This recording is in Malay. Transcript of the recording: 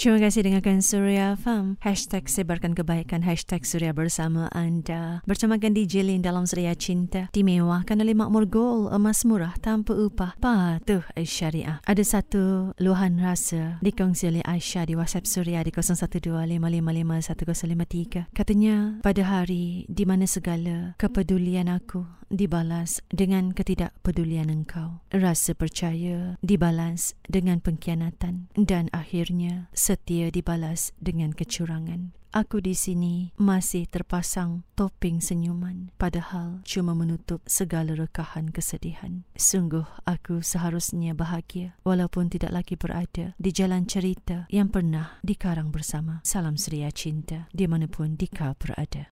Terima kasih dengarkan Surya Farm. Hashtag sebarkan kebaikan. Hashtag Surya bersama anda. Bertemakan DJ Lin dalam Surya Cinta. Dimewahkan oleh Makmur Gold. Emas murah tanpa upah. Patuh syariah. Ada satu luahan rasa dikongsi oleh Aisyah di WhatsApp Surya di 0125551053. Katanya, pada hari di mana segala kepedulian aku dibalas dengan ketidakpedulian engkau. Rasa percaya dibalas dengan pengkhianatan dan akhirnya setia dibalas dengan kecurangan. Aku di sini masih terpasang topeng senyuman padahal cuma menutup segala rekahan kesedihan. Sungguh aku seharusnya bahagia walaupun tidak lagi berada di jalan cerita yang pernah dikarang bersama. Salam seria cinta di manapun dikau berada.